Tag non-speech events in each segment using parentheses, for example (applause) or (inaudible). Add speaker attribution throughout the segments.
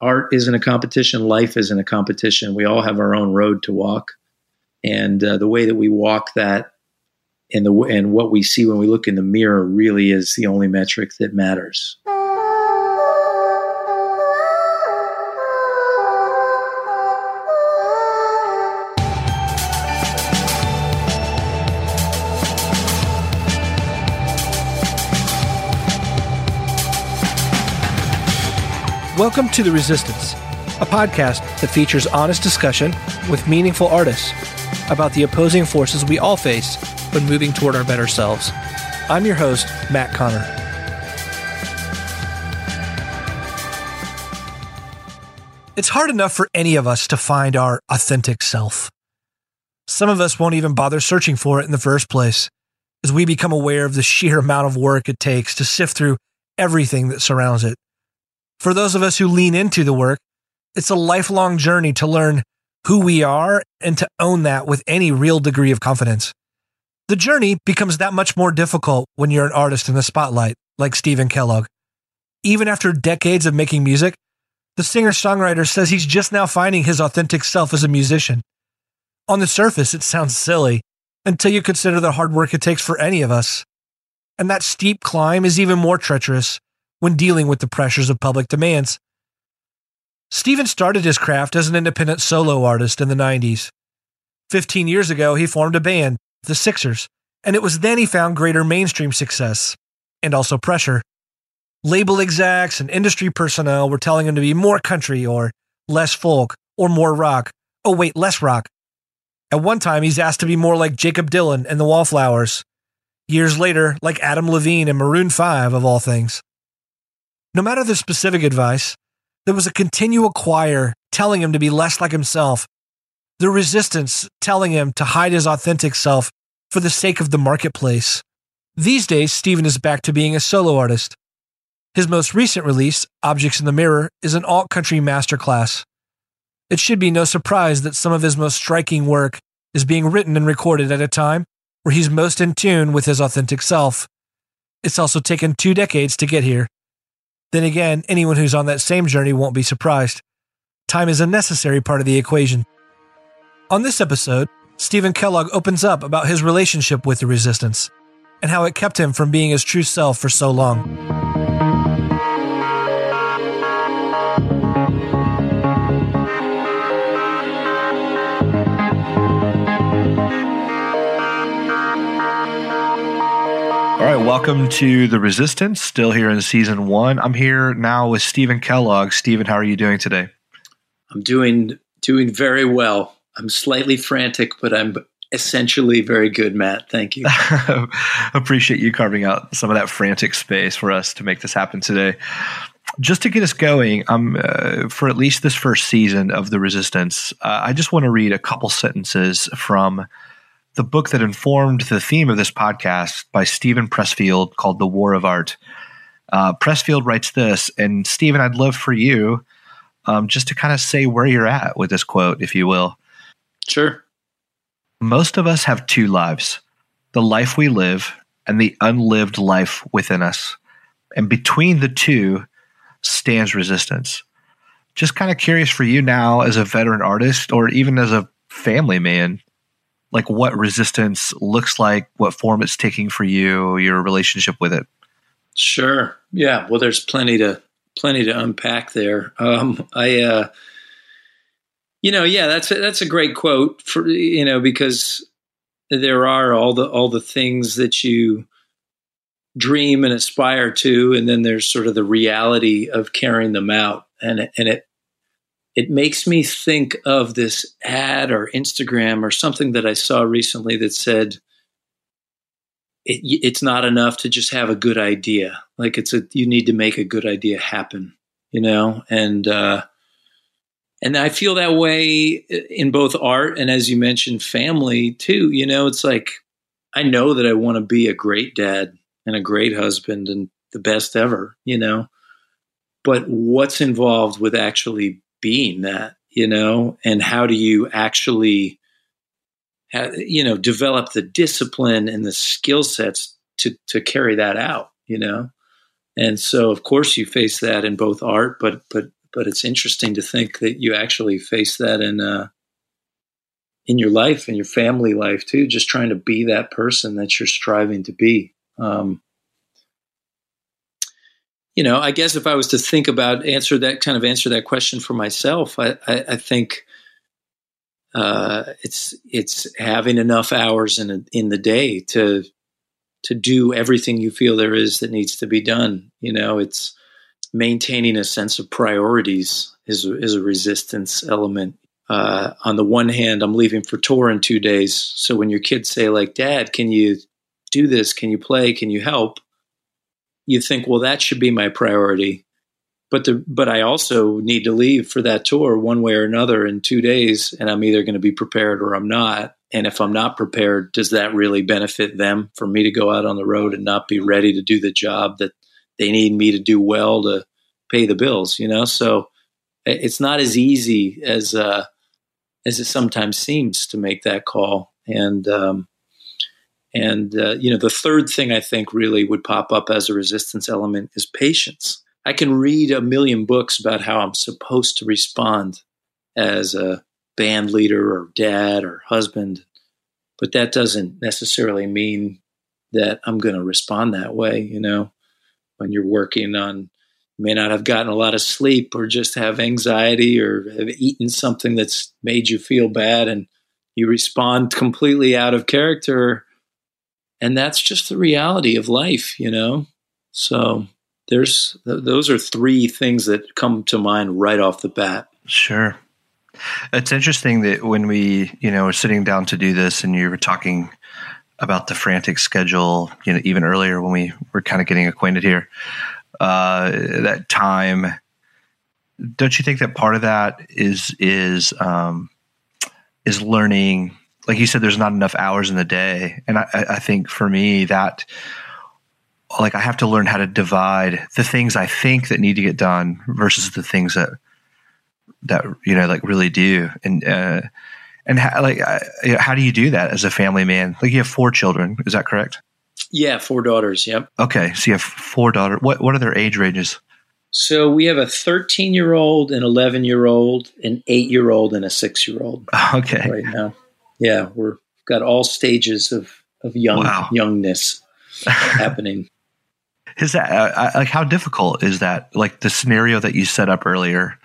Speaker 1: art isn't a competition, life isn't a competition. We all have our own road to walk, and uh, the way that we walk that, and the and what we see when we look in the mirror really is the only metric that matters.
Speaker 2: Welcome to The Resistance, a podcast that features honest discussion with meaningful artists about the opposing forces we all face when moving toward our better selves. I'm your host, Matt Connor. It's hard enough for any of us to find our authentic self. Some of us won't even bother searching for it in the first place, as we become aware of the sheer amount of work it takes to sift through everything that surrounds it. For those of us who lean into the work, it's a lifelong journey to learn who we are and to own that with any real degree of confidence. The journey becomes that much more difficult when you're an artist in the spotlight, like Stephen Kellogg. Even after decades of making music, the singer songwriter says he's just now finding his authentic self as a musician. On the surface, it sounds silly until you consider the hard work it takes for any of us. And that steep climb is even more treacherous when dealing with the pressures of public demands. Stephen started his craft as an independent solo artist in the 90s. Fifteen years ago, he formed a band, the Sixers, and it was then he found greater mainstream success and also pressure. Label execs and industry personnel were telling him to be more country or less folk or more rock. Oh, wait, less rock. At one time, he's asked to be more like Jakob Dylan and the Wallflowers. Years later, like Adam Levine and Maroon 5, of all things. No matter the specific advice, there was a continual choir telling him to be less like himself, the resistance telling him to hide his authentic self for the sake of the marketplace. These days, Stephen is back to being a solo artist. His most recent release, Objects in the Mirror, is an alt country masterclass. It should be no surprise that some of his most striking work is being written and recorded at a time where he's most in tune with his authentic self. It's also taken two decades to get here. Then again, anyone who's on that same journey won't be surprised. Time is a necessary part of the equation. On this episode, Stephen Kellogg opens up about his relationship with the resistance and how it kept him from being his true self for so long.
Speaker 3: Welcome to The Resistance, still here in season one. I'm here now with Stephen Kellogg. Stephen, how are you doing today?
Speaker 1: I'm doing doing very well. I'm slightly frantic, but I'm essentially very good, Matt. Thank you. (laughs)
Speaker 3: Appreciate you carving out some of that frantic space for us to make this happen today. Just to get us going, um, uh, for at least this first season of The Resistance, uh, I just want to read a couple sentences from the book that informed the theme of this podcast by Steven Pressfield called The War of Art. Uh, Pressfield writes this, and Stephen, I'd love for you um, just to kind of say where you're at with this quote, if you will.
Speaker 1: Sure.
Speaker 3: Most of us have two lives the life we live and the unlived life within us. And between the two stands resistance. Just kind of curious for you now as a veteran artist or even as a family man, like what resistance looks like, what form it's taking for you, your relationship with it.
Speaker 1: Sure. Yeah. Well, there's plenty to plenty to unpack there. Um, I, uh, you know, yeah, that's a, that's a great quote for you know because there are all the all the things that you dream and aspire to, and then there's sort of the reality of carrying them out, and and it it makes me think of this ad or Instagram or something that I saw recently that said it, it's not enough to just have a good idea. Like it's a you need to make a good idea happen, you know, and uh, and I feel that way in both art and as you mentioned, family too. You know, it's like I know that I want to be a great dad and a great husband and the best ever, you know. But what's involved with actually being that, you know, and how do you actually, you know, develop the discipline and the skill sets to to carry that out, you know. And so, of course, you face that in both art, but but but it's interesting to think that you actually face that in uh, in your life and your family life too. Just trying to be that person that you're striving to be. Um, you know, I guess if I was to think about answer that kind of answer that question for myself, I, I, I think uh, it's it's having enough hours in a, in the day to to do everything you feel there is that needs to be done. You know, it's maintaining a sense of priorities is is a resistance element. Uh, on the one hand, I'm leaving for tour in two days, so when your kids say like, "Dad, can you do this? Can you play? Can you help?" You think, well, that should be my priority. But the but I also need to leave for that tour one way or another in two days, and I'm either going to be prepared or I'm not. And if I'm not prepared, does that really benefit them for me to go out on the road and not be ready to do the job that they need me to do well to pay the bills? You know, so it's not as easy as uh, as it sometimes seems to make that call. And um, and, uh, you know, the third thing I think really would pop up as a resistance element is patience. I can read a million books about how I'm supposed to respond as a band leader or dad or husband, but that doesn't necessarily mean that I'm going to respond that way. You know, when you're working on, you may not have gotten a lot of sleep or just have anxiety or have eaten something that's made you feel bad and you respond completely out of character and that's just the reality of life, you know. So there's those are three things that come to mind right off the bat.
Speaker 3: Sure. It's interesting that when we, you know, were sitting down to do this and you were talking about the frantic schedule, you know, even earlier when we were kind of getting acquainted here, uh, that time, don't you think that part of that is, is, um, is learning like you said, there's not enough hours in the day. And I, I think for me that like I have to learn how to divide the things I think that need to get done versus the things that that you know like really do. And uh, and how, like how do you do that as a family man? Like you have four children, is that correct?
Speaker 1: Yeah, four daughters. Yep.
Speaker 3: Okay, so you have four daughters. What what are their age ranges?
Speaker 1: So we have a 13 year old, an 11 year old, an eight year old, and a six year old. (laughs)
Speaker 3: Okay.
Speaker 1: Right now yeah, we're got all stages of of young wow. youngness (laughs) happening.
Speaker 3: Is that uh, like how difficult is that? Like the scenario that you set up earlier,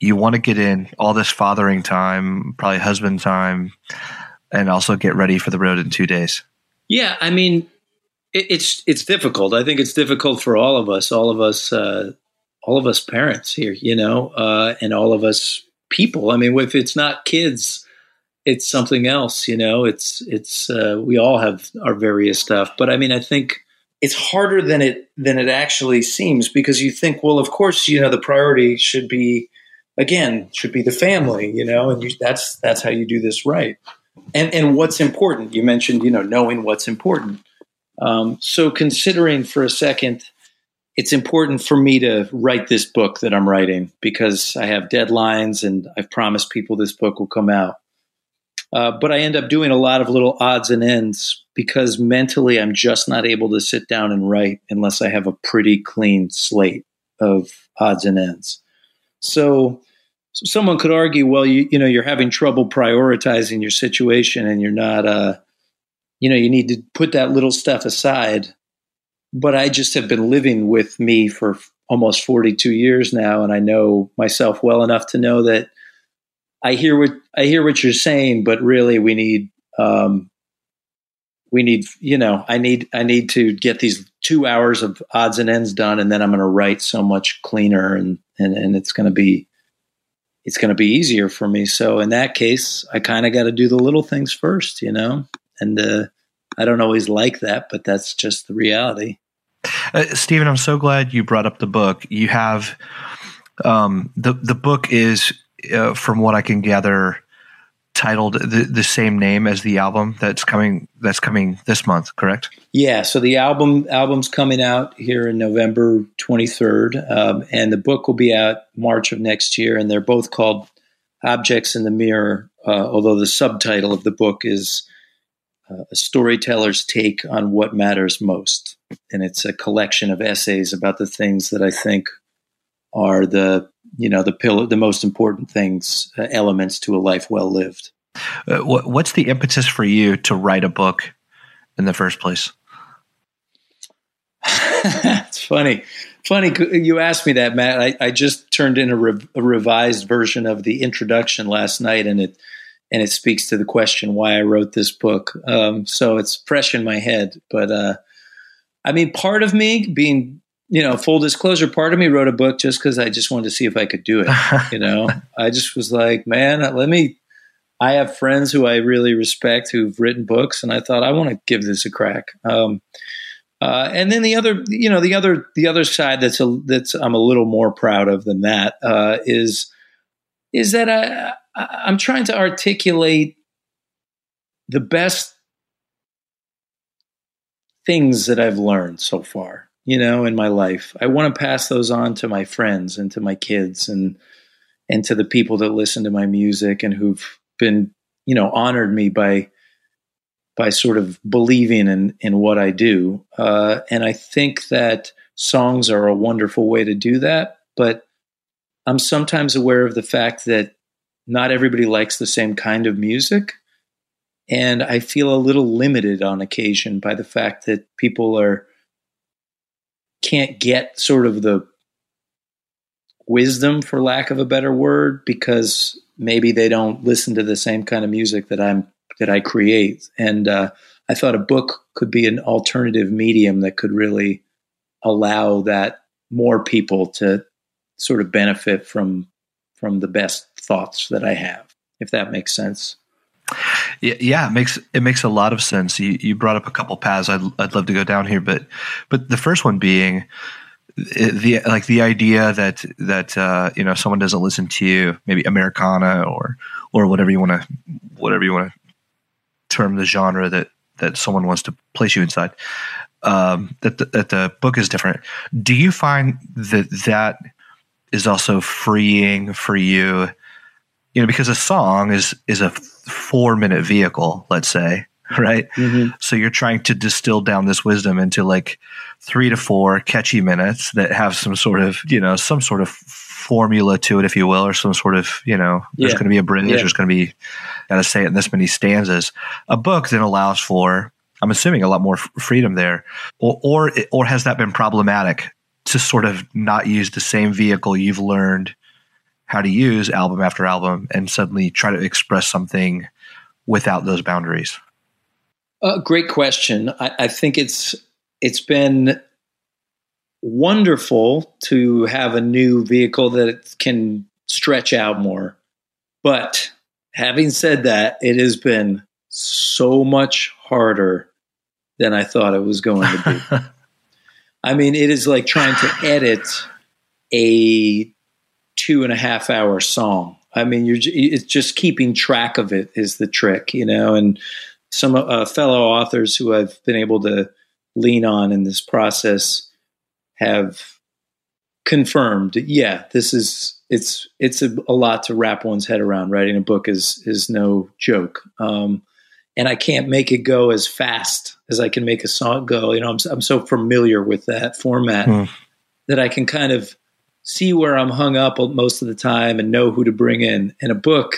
Speaker 3: you want to get in all this fathering time, probably husband time, and also get ready for the road in two days.
Speaker 1: Yeah, I mean, it, it's it's difficult. I think it's difficult for all of us, all of us, uh, all of us parents here, you know, uh, and all of us people. I mean, if it's not kids it's something else you know? It's it's uh, we all have our various stuff but i mean i think it's harder than it than it actually seems because you think well of course you know the priority should be again should be the family you know and you, that's that's how you do this right. And and what's important. You mentioned you know knowing what's important. Um, so considering for a second it's important for me to write this book that i'm writing because i have deadlines and i've promised people this book will come out uh, but I end up doing a lot of little odds and ends because mentally I'm just not able to sit down and write unless I have a pretty clean slate of odds and ends. So, so someone could argue, well, you you know you're having trouble prioritizing your situation and you're not, uh, you know, you need to put that little stuff aside. But I just have been living with me for almost 42 years now, and I know myself well enough to know that I hear what I hear what you're saying, but really we need um, we need you know I need I need to get these two hours of odds and ends done, and then I'm going to write so much cleaner, and and and it's going to be it's going to be easier for me. So in that case, I kind of got to do the little things first, you know, and uh, I don't always like that, but that's just the reality.
Speaker 3: Uh, Stephen, I'm so glad you brought up the book. You have um, the the book is uh, from what I can gather, titled the, the same name as the album that's coming that's coming this month correct?
Speaker 1: Yeah so the album album's coming out here in november 23rd um, and the book will be out march of next year and they're both called objects in the mirror uh, although the subtitle of the book is uh, a storyteller's take on what matters most. And it's a collection of essays about the things that i think are the you know the pillar, the most important things, uh, elements to a life well lived.
Speaker 3: Uh, what, what's the impetus for you to write a book in the first place? (laughs)
Speaker 1: it's funny. Funny you asked me that, Matt. I, I just turned in a, re- a, revised version of the introduction last night, and it and it speaks to the question why I wrote this book. Um, so it's fresh in my head. But uh, I mean, part of me being you know, full disclosure, part of me wrote a book just because I just wanted to see if I could do it. (laughs) you know, I just was like, man, let me. I have friends who I really respect who've written books, and I thought I want to give this a crack. Um, uh, and then the other, you know, the other, the other side that's a, that's I'm a little more proud of than that uh, is is that I, I I'm trying to articulate the best things that I've learned so far, you know, in my life. I want to pass those on to my friends and to my kids and and to the people that listen to my music and who've been, you know, honored me by by sort of believing in in what I do. Uh, and I think that songs are a wonderful way to do that. But I'm sometimes aware of the fact that not everybody likes the same kind of music. And I feel a little limited on occasion by the fact that people are can't get sort of the wisdom for lack of a better word because maybe they don't listen to the same kind of music that I'm that I create. And uh, I thought a book could be an alternative medium that could really allow that more people to sort of benefit from from the best thoughts that I have, if that makes sense.
Speaker 3: Yeah, it makes it makes a lot of sense. You you brought up a couple paths I'd I'd love to go down here, but but the first one being the like the idea that that uh, you know someone doesn't listen to you, maybe Americana or or whatever you want to whatever you want to term the genre that that someone wants to place you inside. Um, that the, that the book is different. Do you find that that is also freeing for you? You know, because a song is is a four minute vehicle, let's say, (laughs) right? Mm-hmm. So you're trying to distill down this wisdom into like three to four catchy minutes that have some sort of you know some sort of formula to it, if you will, or some sort of, you know, there's going to be a bridge, yeah. there's going to be, got to say it in this many stanzas. A book then allows for, I'm assuming, a lot more f- freedom there. Or, or, or has that been problematic to sort of not use the same vehicle you've learned how to use album after album and suddenly try to express something without those boundaries?
Speaker 1: Uh, great question. I, I think it's it's been wonderful to have a new vehicle that can stretch out more. But having said that, it has been so much harder than I thought it was going to be. (laughs) I mean, it is like trying to edit a two and a half hour song. I mean, you're it's just keeping track of it is the trick, you know. And some uh, fellow authors who I've been able to lean on in this process have confirmed, yeah, this is it's it's a, a, lot to wrap one's head around. Writing a book is is no joke, um, and I can't make it go as fast as I can make a song go. You know, I'm I'm so familiar with that format mm. that I can kind of see where I'm hung up most of the time and know who to bring in. And a book,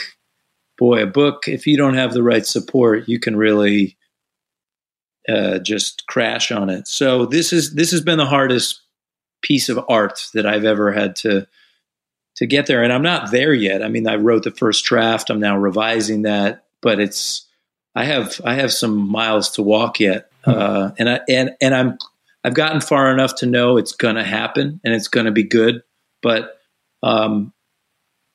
Speaker 1: boy, a book, if you don't have the right support, you can really uh, just crash on it. So this is this has been the hardest piece of art that I've ever had to to get there. And I'm not there yet. I mean, I wrote the first draft. I'm now revising that, but it's I have I have some miles to walk yet. Hmm. Uh, and I and and I'm I've gotten far enough to know it's going to happen and it's going to be good. But um,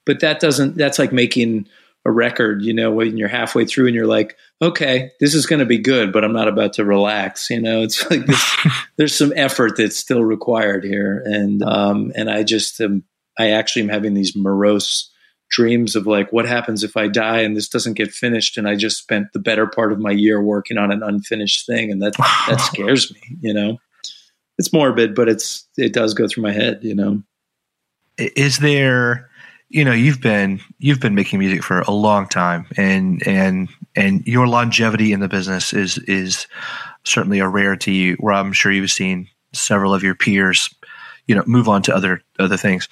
Speaker 1: but that doesn't. That's like making a record. You know, when you're halfway through and you're like, okay, this is going to be good, but I'm not about to relax. You know, it's like this, (laughs) there's some effort that's still required here, and um, and I just am, I actually am having these morose dreams of like, what happens if I die and this doesn't get finished, and I just spent the better part of my year working on an unfinished thing, and that that scares me. You know, it's morbid, but it's it does go through my head. You know,
Speaker 3: is there you know you've been you've been making music for a long time and and and your longevity in the business is is certainly a rarity where I'm sure you've seen several of your peers you know move on to other other things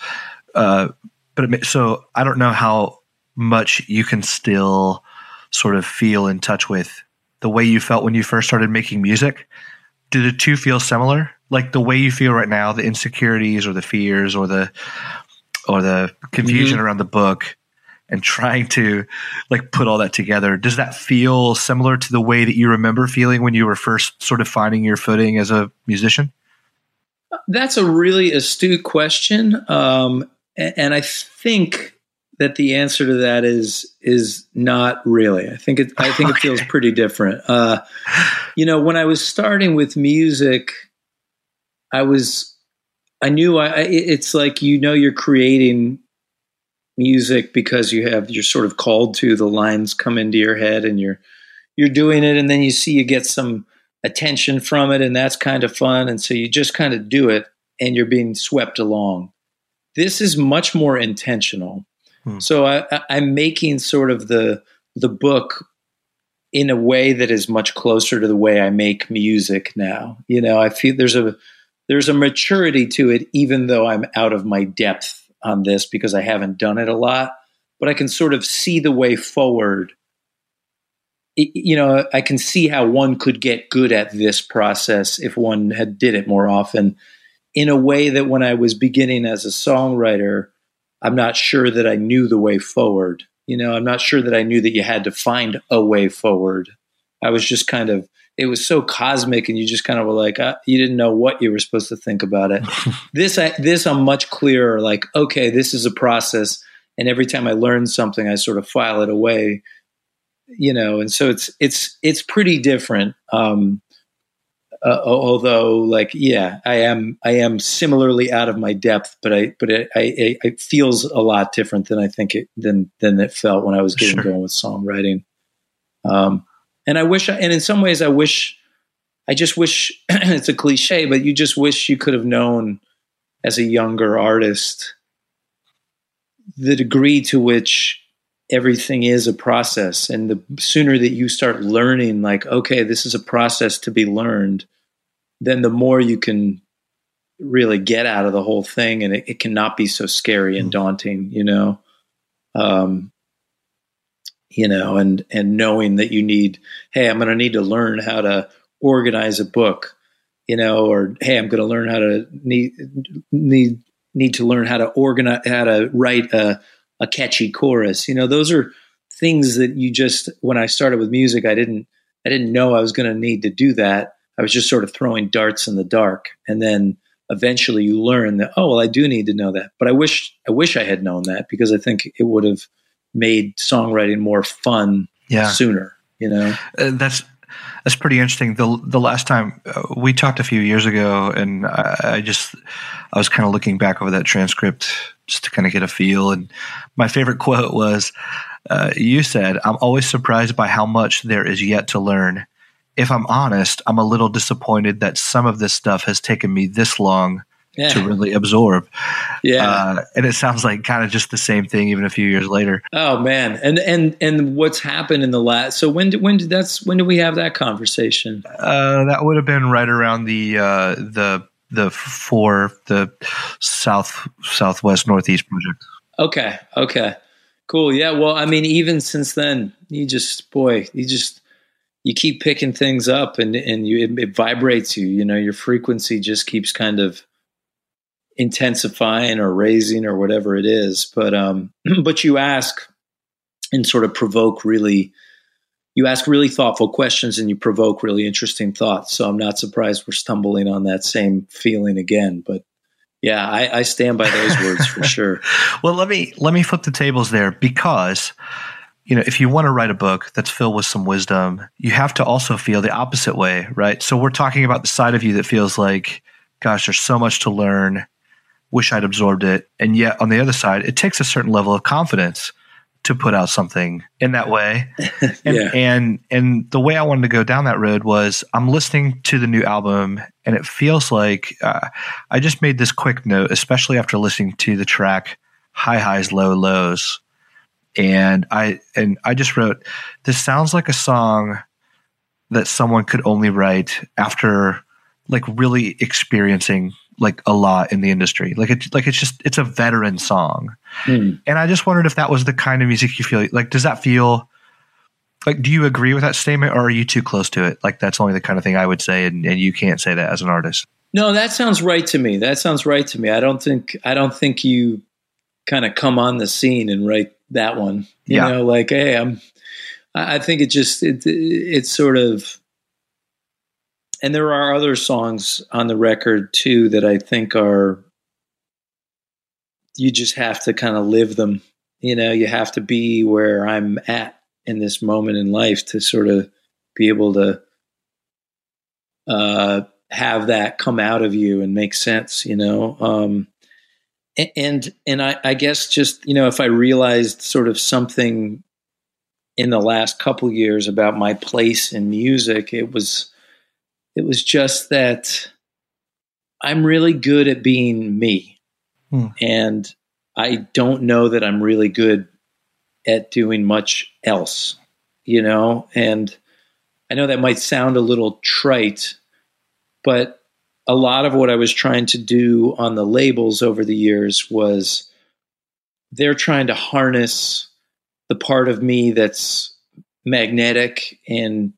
Speaker 3: uh, but it, so I don't know how much you can still sort of feel in touch with the way you felt when you first started making music. Do the two feel similar? Like the way you feel right now, the insecurities or the fears or the or the confusion mm-hmm. around the book and trying to like put all that together. Does that feel similar to the way that you remember feeling when you were first sort of finding your footing as a musician?
Speaker 1: That's a really astute question. Um, and I think that the answer to that is is not really. I think it I think (laughs) okay. it feels pretty different. Uh, you know, when I was starting with music, I was I knew I it's like you know you're creating music because you have you're sort of called to the lines come into your head and you're you're doing it and then you see you get some attention from it and that's kind of fun and so you just kind of do it and you're being swept along. This is much more intentional. Hmm. so I, i'm making sort of the the book in a way that is much closer to the way i make music now. You know i feel there's a there's a maturity to it even though i'm out of my depth on this because I haven't done it a lot, but I can sort of see the way forward. It, you know, I can see how one could get good at this process if one had did it more often in a way that when I was beginning as a songwriter, I'm not sure that I knew the way forward. You know, I'm not sure that I knew that you had to find a way forward. I was just kind of it was so cosmic and you just kind of were like uh, you didn't know what you were supposed to think about it. (laughs) This I, this i'm much clearer like okay this is a process. And every time i learn something i sort of file it away you know and so it's it's it's pretty different. Um uh, although like yeah i am i am similarly out of my depth but i but it, I, it feels a lot different than i think it than than it felt when i was getting sure. going with songwriting. Um and I wish, and in some ways, I wish, I just wish (clears throat) it's a cliche, but you just wish you could have known as a younger artist the degree to which everything is a process. And the sooner that you start learning, like, okay, this is a process to be learned, then the more you can really get out of the whole thing and it, it cannot be so scary and mm. daunting, you know? Um, you know, and and knowing that you need, hey, I'm going to need to learn how to organize a book, you know, or hey, I'm going to learn how to need need need to learn how to organize how to write a a catchy chorus. You know, those are things that you just when I started with music, I didn't I didn't know I was going to need to do that. I was just sort of throwing darts in the dark, and then eventually you learn that oh well, I do need to know that. But I wish I wish I had known that because I think it would have made songwriting more fun yeah. sooner. You know,
Speaker 3: uh, that's that's pretty interesting. The the last time uh, we talked a few years ago, and I, I just I was kind of looking back over that transcript just to kind of get a feel. And my favorite (laughs) quote was, uh, "You said I'm always surprised by how much there is yet to learn. If I'm honest, I'm a little disappointed that some of this stuff has taken me this long yeah. to really absorb.
Speaker 1: Yeah,
Speaker 3: uh, and it sounds like kind of just the same thing, even a few years later.
Speaker 1: Oh man, and and and what's happened in the last? So when did when did that's when did we have that conversation?
Speaker 3: Uh, that would have been right around the uh, the the four the south southwest northeast project.
Speaker 1: Okay, okay, cool. Yeah, well, I mean, even since then, you just boy, you just you keep picking things up and and you it, it vibrates you. You know, your frequency just keeps kind of intensifying or raising or whatever it is. But um, (clears throat) but you ask and sort of provoke really you ask really thoughtful questions and you provoke really interesting thoughts. So I'm not surprised we're stumbling on that same feeling again. But yeah, I, I stand by those words for (laughs) sure.
Speaker 3: well, let me let me flip the tables there because you know if you want to write a book that's filled with some wisdom, you have to also feel the opposite way, right? So we're talking about the side of you that feels like, gosh, there's so much to learn wish I'd absorbed it. And yet, on the other side, it takes a certain level of confidence to put out something in that way. (laughs) And, yeah. and and the way I wanted to go down that road was I'm listening to the new album, and it feels like uh, I just made this quick note, especially after listening to the track "High Highs, Low Lows," and I and I just wrote, "This sounds like a song." That someone could only write after like really experiencing like a lot in the industry. Like it's like it's just it's a veteran song,
Speaker 1: Hmm.
Speaker 3: and I just wondered if that was the kind of music you feel like. Does that feel like? Do you agree with that statement, or are you too close to it? Like that's only the kind of thing I would say, and, and you can't say that as an artist.
Speaker 1: No, that sounds right to me. That sounds right to me. I don't think I don't think you kind of come on the scene and write that one. You
Speaker 3: Yeah.
Speaker 1: know, like hey, I'm. I I think it just it it's sort of, and there are other songs on the record too that I think are. You just have to kind of live them. You know, you have to be where I'm at in this moment in life to sort of be able to uh, have that come out of you and make sense, you know. Um, and and I, I guess just you know if I realized sort of something in the last couple years about my place in music, it was it was just that I'm really good at being me,
Speaker 3: Hmm.
Speaker 1: and I don't know that I'm really good at doing much else, you know. And I know that might sound a little trite, but a lot of what I was trying to do on the labels over the years was they're trying to harness the part of me that's magnetic and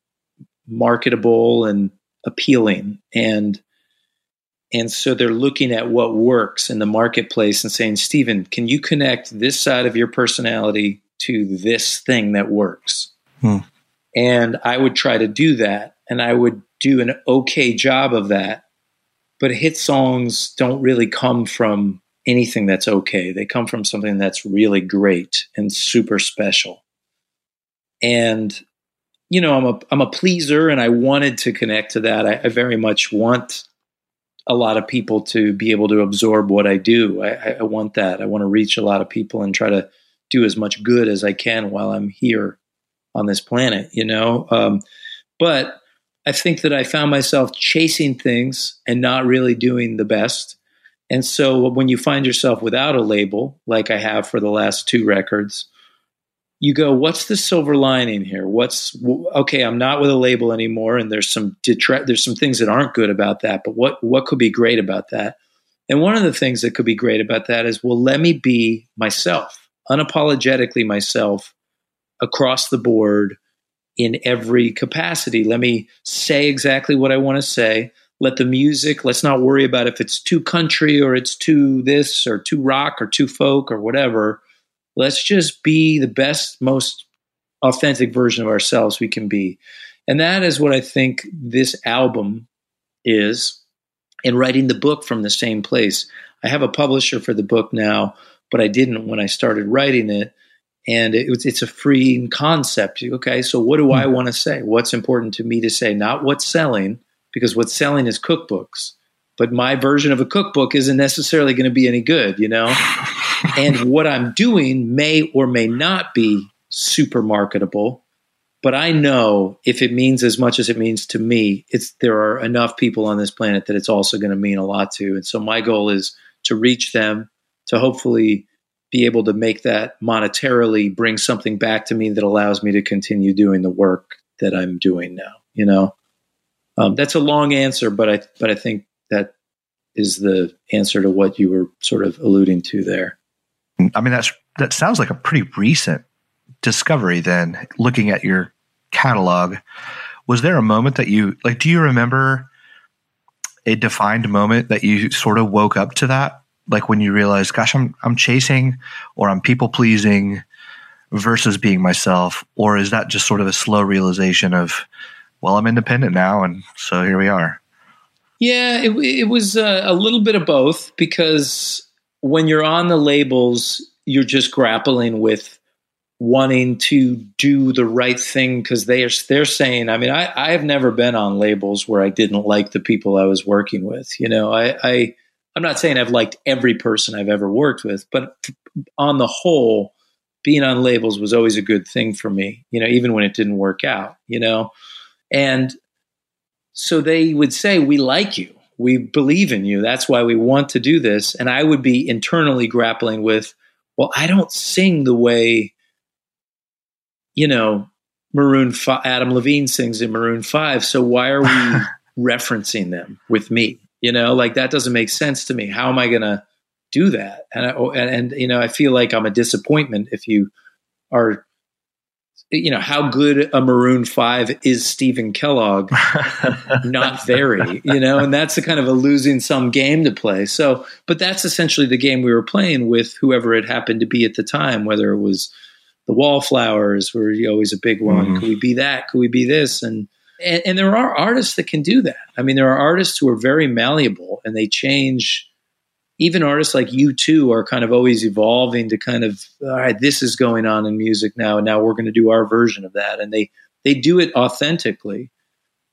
Speaker 1: marketable and appealing and and so they're looking at what works in the marketplace and saying Stephen can you connect this side of your personality to this thing that works
Speaker 3: Hmm.
Speaker 1: and I would try to do that and I would do an okay job of that but hit songs don't really come from anything that's okay. They come from something that's really great and super special. And you know, I'm a I'm a pleaser, and I wanted to connect to that. I, I very much want a lot of people to be able to absorb what I do. I, I, want that. I want to reach a lot of people and try to do as much good as I can while I'm here on this planet. You know, um, but I think that I found myself chasing things and not really doing the best. And so when you find yourself without a label, like I have for the last two records, you go, what's the silver lining here? What's okay? I'm not with a label anymore, and there's some detra- there's some things that aren't good about that. But what what could be great about that? And one of the things that could be great about that is, well, let me be myself, unapologetically myself, across the board in every capacity. Let me say exactly what I want to say. Let the music, let's not worry about if it's too country or it's too this or too rock or too folk or whatever. Let's just be the best, most authentic version of ourselves we can be. And that is what I think this album is. And writing the book from the same place. I have a publisher for the book now, but I didn't when I started writing it and it was, it's a freeing concept. Okay, so what do I hmm. want to say? What's important to me to say? Not what's selling, because what's selling is cookbooks. But my version of a cookbook isn't necessarily going to be any good, you know. (laughs) and what I'm doing may or may not be super marketable, but I know if it means as much as it means to me, it's there are enough people on this planet that it's also going to mean a lot to. And so my goal is to reach them, to hopefully be able to make that monetarily bring something back to me that allows me to continue doing the work that I'm doing now. You know, um, that's a long answer, but I but I think that is the answer to what you were sort of alluding to there.
Speaker 3: I mean, that's that sounds like a pretty recent discovery. Then, looking at your catalog, was there a moment that you like? Do you remember a defined moment that you sort of woke up to that? Like when you realized, "Gosh, I'm I'm chasing, or I'm people pleasing." versus being myself or is that just sort of a slow realization of well i'm independent now and so here we are
Speaker 1: Yeah, it, it was uh, a little bit of both because when you're on the labels, you're just grappling with wanting to do the right thing because they are they're saying. I mean, I I have never been on labels where I didn't like the people I was working with. You know, I, I I'm not saying I've liked every person I've ever worked with, but on the whole, being on labels was always a good thing for me. You know, even when it didn't work out. You know, and so they would say, We like you. We believe in you. That's why we want to do this. And I would be internally grappling with, Well, I don't sing the way, you know, Maroon Fi- Adam Levine sings in Maroon 5. So why are we (laughs) referencing them with me? You know, like that doesn't make sense to me. How am I going to do that? And, I, oh, and, and, you know, I feel like I'm a disappointment if you are you know how good a maroon 5 is stephen kellogg? (laughs) Not very you know and that's a kind of a losing some game to play. So but that's essentially the game we were playing with whoever it happened to be at the time whether it was the wallflowers were always a big one mm. could we be that could we be this? And, and and there are artists that can do that. I mean there are artists who are very malleable and they change even artists like U2 are kind of always evolving to kind of all right this is going on in music now and now we're going to do our version of that. And they they do it authentically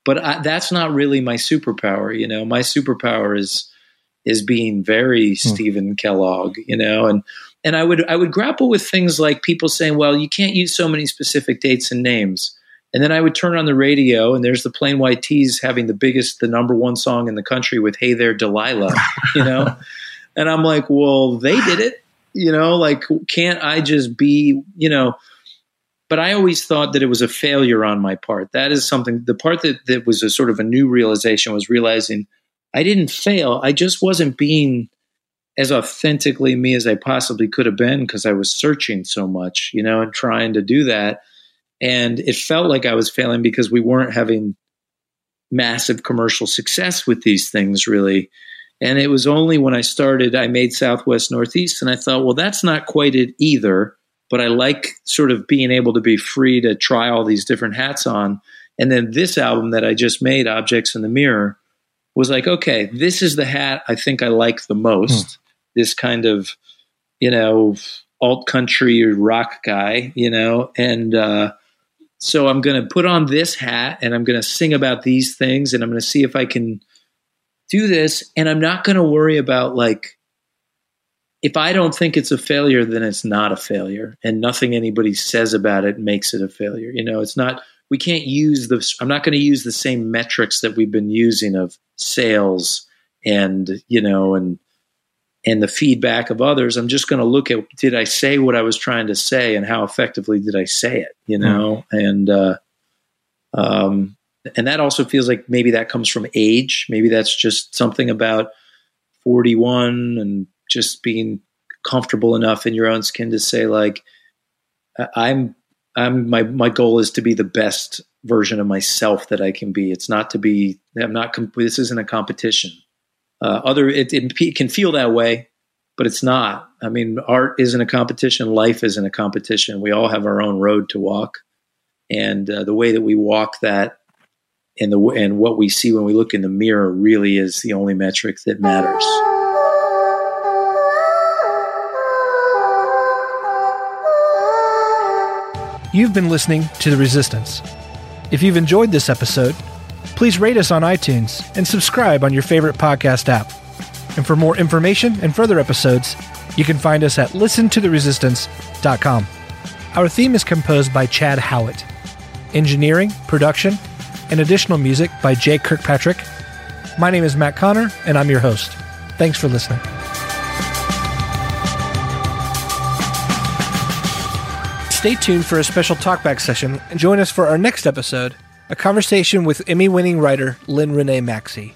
Speaker 1: but I, that's not really my superpower you know? My superpower is is being very hmm. Stephen Kellogg you know? And and I would I would grapple with things like people saying well you can't use so many specific dates and names. And then I would turn on the radio and there's the Plain White T's having the biggest the number one song in the country with hey there Delilah you know (laughs) And I'm like, well, they did it. You know, like, can't I just be, you know, but I always thought that it was a failure on my part. That is something, the part that, that was a sort of a new realization was realizing I didn't fail. I just wasn't being as authentically me as I possibly could have been because I was searching so much, you know, and trying to do that. And it felt like I was failing because we weren't having massive commercial success with these things, really. And it was only when I started, I made Southwest Northeast, and I thought, well, that's not quite it either. But I like sort of being able to be free to try all these different hats on. And then this album that I just made, Objects in the Mirror, was like, okay, this is the hat I think I like the most. Hmm. This kind of, you know, alt country rock guy, you know, and uh, so I'm going to put on this hat and I'm going to sing about these things and I'm going to see if I can do this and I'm not going to worry about like if I don't think it's a failure then it's not a failure and nothing anybody says about it makes it a failure. You know, it's not we can't use the I'm not going to use the same metrics that we've been using of sales and, you know, and and the feedback of others. I'm just going to look at did I say what I was trying to say and how effectively did I say it, you know? Mm. And uh um and that also feels like maybe that comes from age. Maybe that's just something about 41 and just being comfortable enough in your own skin to say like I'm I'm my my goal is to be the best version of myself that I can be. It's not to be I'm not this isn't a competition. Uh, other it, it can feel that way, but it's not. I mean, art isn't a competition. Life isn't a competition. We all have our own road to walk, and uh, the way that we walk that and the and what we see when we look in the mirror really is the only metric that matters.
Speaker 2: You've been listening to The Resistance. If you've enjoyed this episode, please rate us on iTunes and subscribe on your favorite podcast app. And for more information and further episodes, you can find us at listentotheresistance.com. Our theme is composed by Chad Howitt. Engineering, production, and additional music by Jay Kirkpatrick. My name is Matt Connor, and I'm your host. Thanks for listening. Stay tuned for a special talkback session and join us for our next episode a conversation with Emmy winning writer Lynn Renee Maxcy.